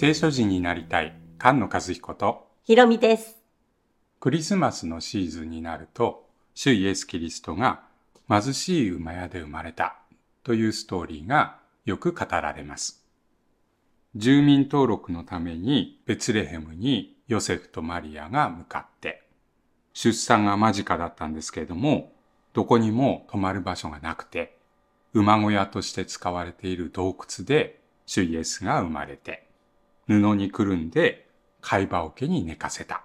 聖書人になりたい菅野和彦とひろみです。クリスマスのシーズンになると主イエス・キリストが貧しい馬屋で生まれたというストーリーがよく語られます。住民登録のためにベツレヘムにヨセフとマリアが向かって出産が間近だったんですけれどもどこにも泊まる場所がなくて馬小屋として使われている洞窟で主イエスが生まれて布にくるんで貝羽桶に寝かせた。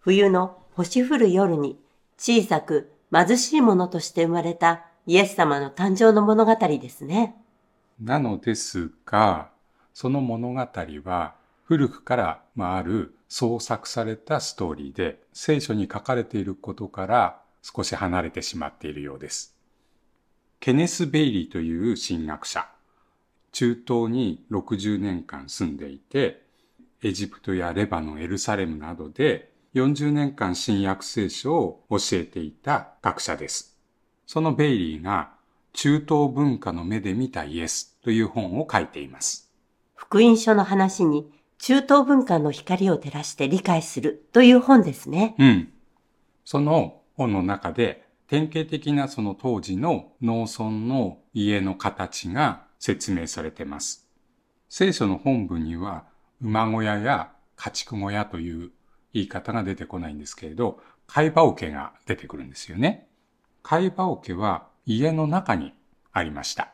冬の星降る夜に小さく貧しいものとして生まれたイエス様の誕生の物語ですね。なのですが、その物語は古くからまあある創作されたストーリーで聖書に書かれていることから少し離れてしまっているようです。ケネス・ベイリーという神学者、中東に60年間住んでいて、エジプトやレバノン、エルサレムなどで40年間新約聖書を教えていた学者です。そのベイリーが中東文化の目で見たイエスという本を書いています。福音書の話に中東文化の光を照らして理解するという本ですね。うん。その本の中で典型的なその当時の農村の家の形が説明されてます。聖書の本文には馬小屋や家畜小屋という言い方が出てこないんですけれど、貝羽桶が出てくるんですよね。貝羽桶は家の中にありました。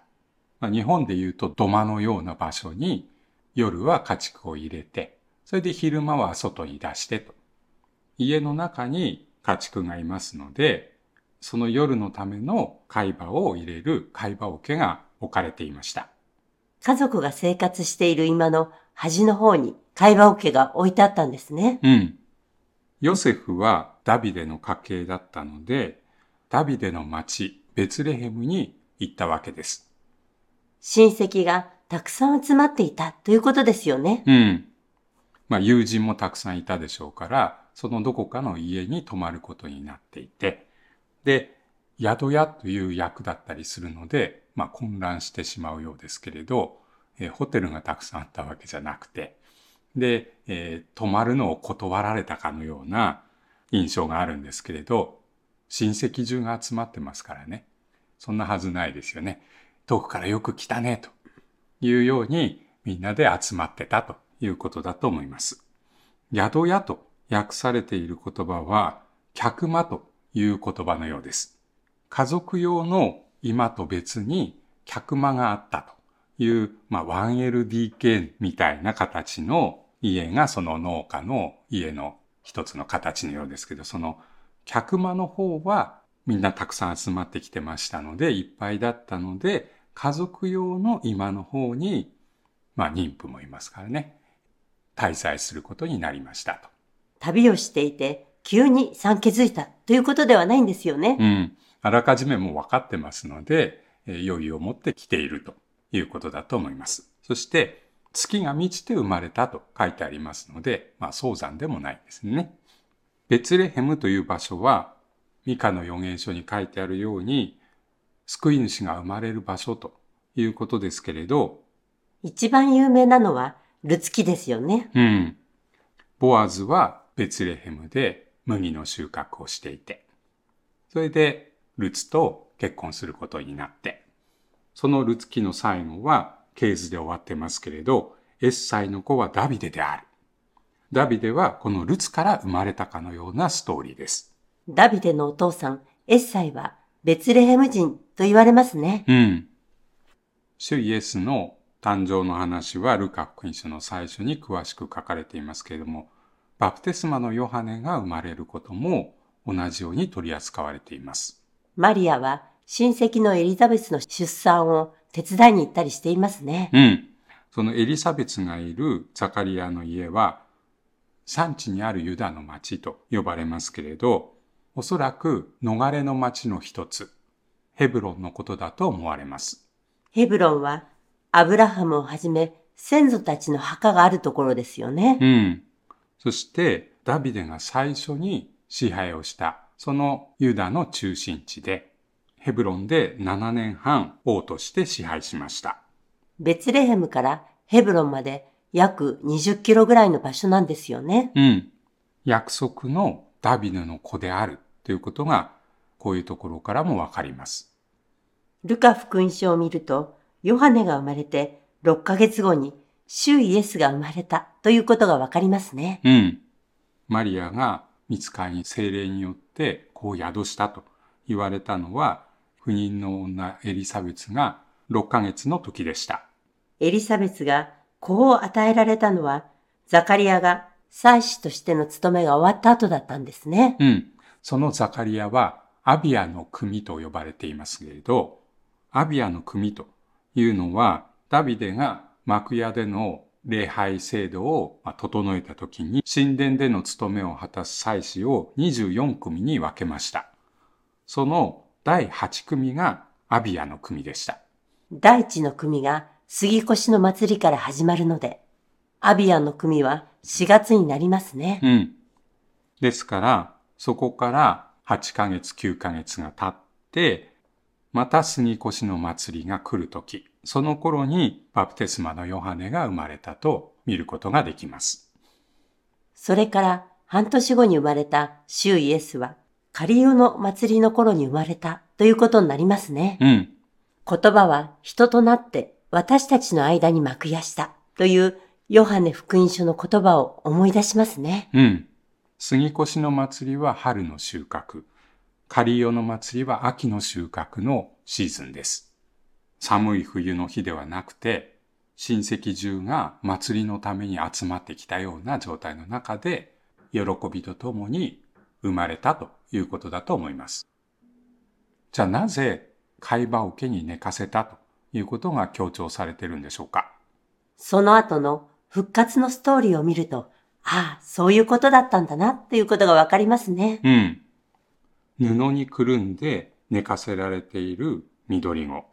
まあ、日本で言うと土間のような場所に夜は家畜を入れて、それで昼間は外に出してと。家の中に家畜がいますので、その夜のための貝羽を入れる貝羽桶が置かれていました。家族が生活している今の端の方に貝羽桶が置いてあったんですね。うん。ヨセフはダビデの家系だったので、ダビデの町、ベツレヘムに行ったわけです。親戚がたくさん集まっていたということですよね。うん。まあ友人もたくさんいたでしょうから、そのどこかの家に泊まることになっていて、で、宿屋という役だったりするので、まあ混乱してしまうようですけれど、えホテルがたくさんあったわけじゃなくて、で、えー泊まるのを断られたかのような印象があるんですけれど、親戚中が集まってますからね。そんなはずないですよね。遠くからよく来たね、というようにみんなで集まってたということだと思います。宿屋と訳されている言葉は、客間という言葉のようです。家族用の今と別に客間があったという、まあ 1LDK みたいな形の家がその農家の家の一つの形のようですけど、その客間の方はみんなたくさん集まってきてましたので、いっぱいだったので、家族用の今の方に、まあ妊婦もいますからね、滞在することになりましたと。旅をしていて急に産気づいたということではないんですよね。うん。あらかじめもう分かってますので、えー余裕を持って来ているということだと思います。そして、月が満ちて生まれたと書いてありますので、まあ早産でもないですね。ベツレヘムという場所は、ミカの預言書に書いてあるように、救い主が生まれる場所ということですけれど、一番有名なのはルツキですよね。うん。ボアズはベツレヘムで麦の収穫をしていて、それでルツと結婚することになって、そのルツ記の最後はケーズで終わってますけれど、エッサイの子はダビデである。ダビデはこのルツから生まれたかのようなストーリーです。ダビデのお父さん、エッサイはベツレヘム人と言われますね。うん。主イエスの誕生の話はルカ福音書の最初に詳しく書かれていますけれども、バプテスマのヨハネが生まれることも同じように取り扱われています。マリアは親戚のエリザベスの出産を手伝いに行ったりしていますね。うん。そのエリザベスがいるザカリアの家は、産地にあるユダの町と呼ばれますけれど、おそらく逃れの町の一つ、ヘブロンのことだと思われます。ヘブロンはアブラハムをはじめ先祖たちの墓があるところですよね。うん。そして、ダビデが最初に支配をした、そのユダの中心地で、ヘブロンで7年半王として支配しました。ベツレヘムからヘブロンまで約20キロぐらいの場所なんですよね。うん。約束のダビデの子であるということが、こういうところからもわかります。ルカ福音書を見ると、ヨハネが生まれて6ヶ月後に、主イエスが生まれたということがわかりますね。うん。マリアが見つかりに精霊によってこう宿したと言われたのは、不妊の女エリザベスが6ヶ月の時でした。エリザベスが子を与えられたのは、ザカリアが祭司としての務めが終わった後だったんですね。うん。そのザカリアはアビアの組と呼ばれていますけれど、アビアの組というのは、ダビデが幕屋での礼拝制度をまあ整えた時に、神殿での務めを果たす祭司を24組に分けました。その第8組がアビアの組でした。第一の組が杉越の祭りから始まるので、アビアの組は4月になりますね。うん。ですから、そこから8ヶ月、9ヶ月が経って、また杉越の祭りが来るとき、その頃にバプテスマのヨハネが生まれたと見ることができます。それから半年後に生まれた主イエスは、カリオの祭りの頃に生まれたということになりますね。うん。言葉は人となって私たちの間に幕やしたというヨハネ福音書の言葉を思い出しますね。うん。杉越の祭りは春の収穫。カリオの祭りは秋の収穫のシーズンです。寒い冬の日ではなくて、親戚中が祭りのために集まってきたような状態の中で、喜びとともに生まれたということだと思います。じゃあなぜ貝羽桶に寝かせたということが強調されているんでしょうか？その後の復活のストーリーを見ると、ああ、そういうことだったんだなっていうことがわかりますね。うん。布にくるんで寝かせられている緑子。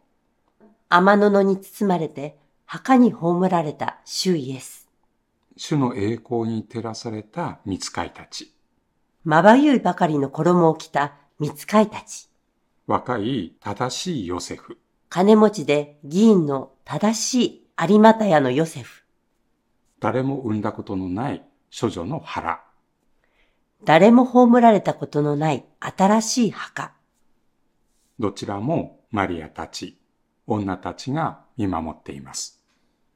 雨布に包まれて墓に葬られた主イエス。主の栄光に照らされた見つかいたち。まばゆいばかりの衣を着た見つかいたち。若い正しいヨセフ。金持ちで議員の正しい有股屋のヨセフ。誰も産んだことのない処女の腹。誰も葬られたことのない新しい墓。どちらもマリアたち、女たちが見守っています。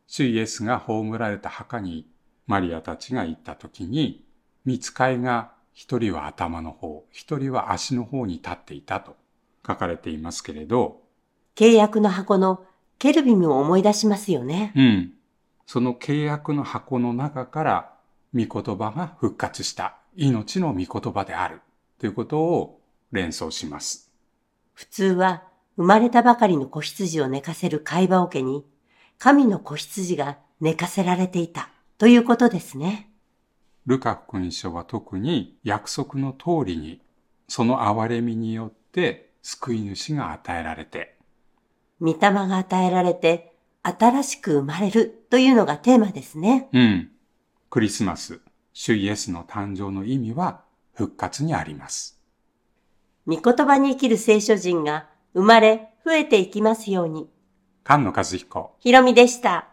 主イエスが葬られた墓にマリアたちが行った時に、見つかいが一人は頭の方、一人は足の方に立っていたと書かれていますけれど、契約の箱のケルビムを思い出しますよね。うん。その契約の箱の中から、御言葉が復活した命の御言葉であるということを連想します。普通は生まれたばかりの子羊を寝かせる貝羽桶に神の子羊が寝かせられていたということですね。ルカ福音書は特に約束の通りに、その憐れみによって救い主が与えられて、御霊が与えられて新しく生まれるというのがテーマですね。うん。クリスマス、主イエスの誕生の意味は復活にあります。御言葉に生きる聖書人が生まれ増えていきますように。菅野和彦。ひろみでした。